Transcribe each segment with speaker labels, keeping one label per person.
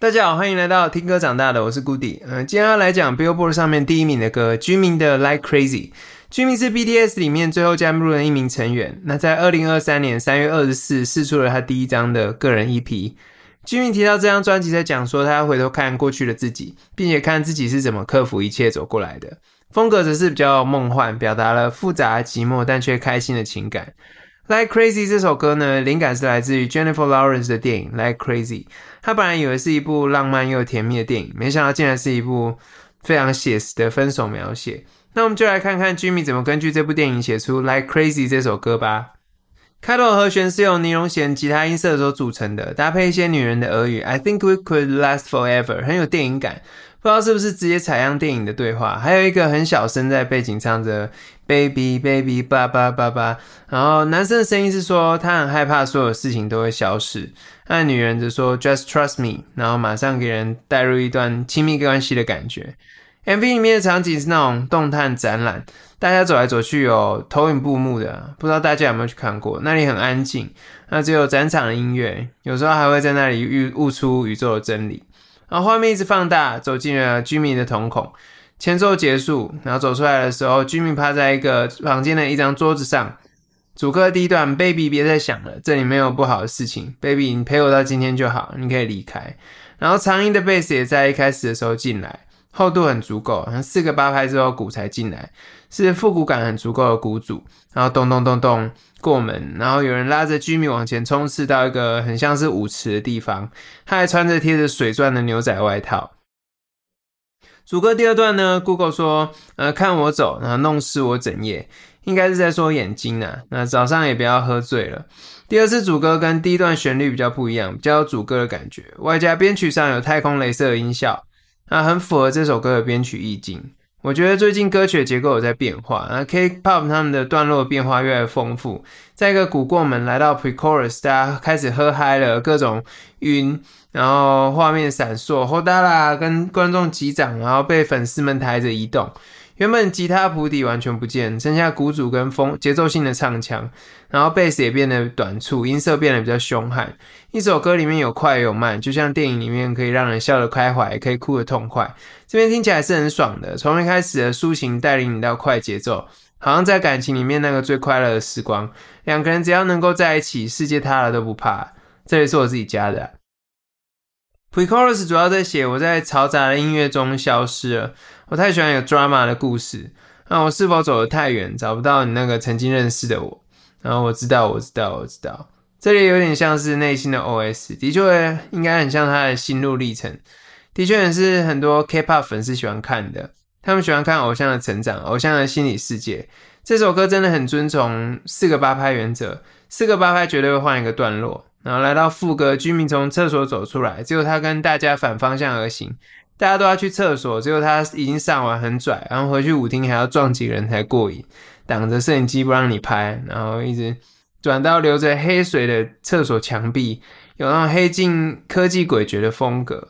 Speaker 1: 大家好，欢迎来到听歌长大的，我是 Goody。嗯，今天要来讲 Billboard 上面第一名的歌，居民的 Like Crazy。居民是 BTS 里面最后加入的一名成员。那在二零二三年三月二十四试出了他第一张的个人 EP。居民提到这张专辑在讲说他要回头看过去的自己，并且看自己是怎么克服一切走过来的。风格则是比较梦幻，表达了复杂寂寞但却开心的情感。Like Crazy 这首歌呢，灵感是来自于 Jennifer Lawrence 的电影 Like Crazy。他本来以为是一部浪漫又甜蜜的电影，没想到竟然是一部非常写实的分手描写。那我们就来看看 Jimmy 怎么根据这部电影写出 Like Crazy 这首歌吧。开头和弦是由尼荣贤吉他音色所组成的，搭配一些女人的耳语，I think we could last forever，很有电影感。不知道是不是直接采样电影的对话，还有一个很小声在背景唱着 Baby Baby 叭叭叭叭，然后男生的声音是说他很害怕所有事情都会消失，那女人则说 Just trust me，然后马上给人带入一段亲密关系的感觉。MV 里面的场景是那种动态展览，大家走来走去有投影布幕的，不知道大家有没有去看过？那里很安静，那只有展场的音乐，有时候还会在那里悟悟出宇宙的真理。然后画面一直放大，走进了居民的瞳孔。前奏结束，然后走出来的时候，居民趴在一个房间的一张桌子上。主歌第一段，Baby 别再想了，这里没有不好的事情。Baby 你陪我到今天就好，你可以离开。然后长音的贝斯也在一开始的时候进来，厚度很足够，然后四个八拍之后鼓才进来，是复古感很足够的鼓组。然后咚咚咚咚。过门，然后有人拉着居民往前冲刺到一个很像是舞池的地方，他还穿着贴着水钻的牛仔外套。主歌第二段呢，Google 说，呃，看我走，然后弄湿我整夜，应该是在说眼睛啊。那早上也不要喝醉了。第二次主歌跟第一段旋律比较不一样，比较有主歌的感觉，外加编曲上有太空镭射的音效，那很符合这首歌的编曲意境。我觉得最近歌曲的结构有在变化，那 K-pop 他们的段落变化越来越丰富。在一个鼓过门来到 pre-chorus，大家开始喝嗨了，各种晕，然后画面闪烁，后哒啦，跟观众击掌，然后被粉丝们抬着移动。原本吉他谱底完全不见，剩下鼓组跟风节奏性的唱腔，然后贝斯也变得短促，音色变得比较凶悍。一首歌里面有快有慢，就像电影里面可以让人笑得开怀，可以哭得痛快。这边听起来是很爽的，从一开始的抒情带领你到快节奏，好像在感情里面那个最快乐的时光。两个人只要能够在一起，世界塌了都不怕。这里是我自己加的。Pre-chorus 主要在写我在嘈杂的音乐中消失了。我太喜欢有 drama 的故事。那我是否走得太远，找不到你那个曾经认识的我？然后我知道，我知道，我知道。这里有点像是内心的 OS，的确应该很像他的心路历程。的确也是很多 K-pop 粉丝喜欢看的。他们喜欢看偶像的成长，偶像的心理世界。这首歌真的很遵从四个八拍原则，四个八拍绝对会换一个段落。然后来到副歌，居民从厕所走出来，只有他跟大家反方向而行。大家都要去厕所，结果他已经上完很拽，然后回去舞厅还要撞几个人才过瘾，挡着摄影机不让你拍，然后一直转到流着黑水的厕所墙壁，有那种黑镜科技诡谲的风格。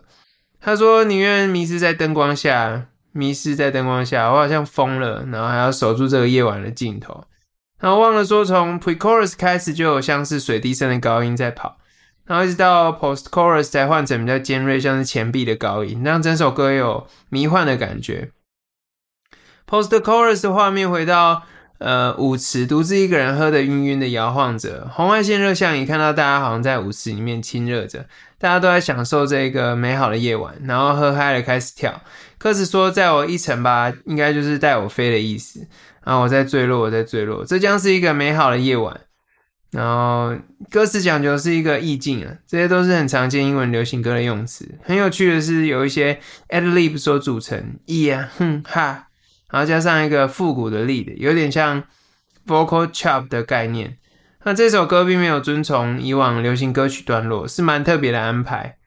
Speaker 1: 他说宁愿迷失在灯光下，迷失在灯光下，我好像疯了，然后还要守住这个夜晚的镜头，然后忘了说从 pre-chorus 开始就有像是水滴声的高音在跑。然后一直到 post chorus 才换成比较尖锐，像是钱币的高音，让整首歌有迷幻的感觉。post chorus 的画面回到呃舞池，独自一个人喝的晕晕的摇晃着，红外线热像仪看到大家好像在舞池里面亲热着，大家都在享受这个美好的夜晚，然后喝嗨了开始跳。歌词说载我一程吧，应该就是带我飞的意思。啊我在坠落，我在坠落，这将是一个美好的夜晚。然后歌词讲究是一个意境啊，这些都是很常见英文流行歌的用词。很有趣的是，有一些 ad lib 所组成，咿呀哼哈，然后加上一个复古的 lead，有点像 vocal chop 的概念。那这首歌并没有遵从以往流行歌曲段落，是蛮特别的安排。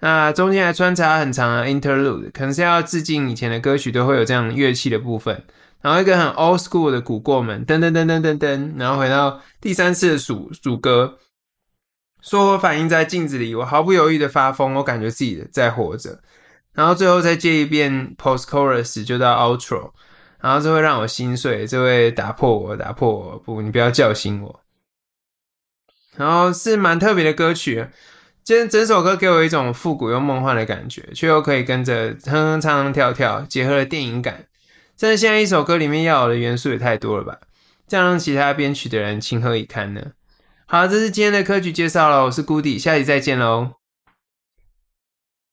Speaker 1: 那中间还穿插很长的 interlude，可能是要致敬以前的歌曲都会有这样乐器的部分。然后一个很 old school 的鼓过门，噔噔噔噔噔噔，然后回到第三次的主主歌，说我反映在镜子里，我毫不犹豫的发疯，我感觉自己在活着，然后最后再接一遍 post chorus 就到 outro，然后这会让我心碎，这会打破我，打破我，不，你不要叫醒我，然后是蛮特别的歌曲。今天整首歌给我一种复古又梦幻的感觉，却又可以跟着哼哼唱唱跳跳，结合了电影感。但是现在一首歌里面要有的元素也太多了吧？这样让其他编曲的人情何以堪呢？好，这是今天的歌曲介绍了，我是 Goody，下集再见喽。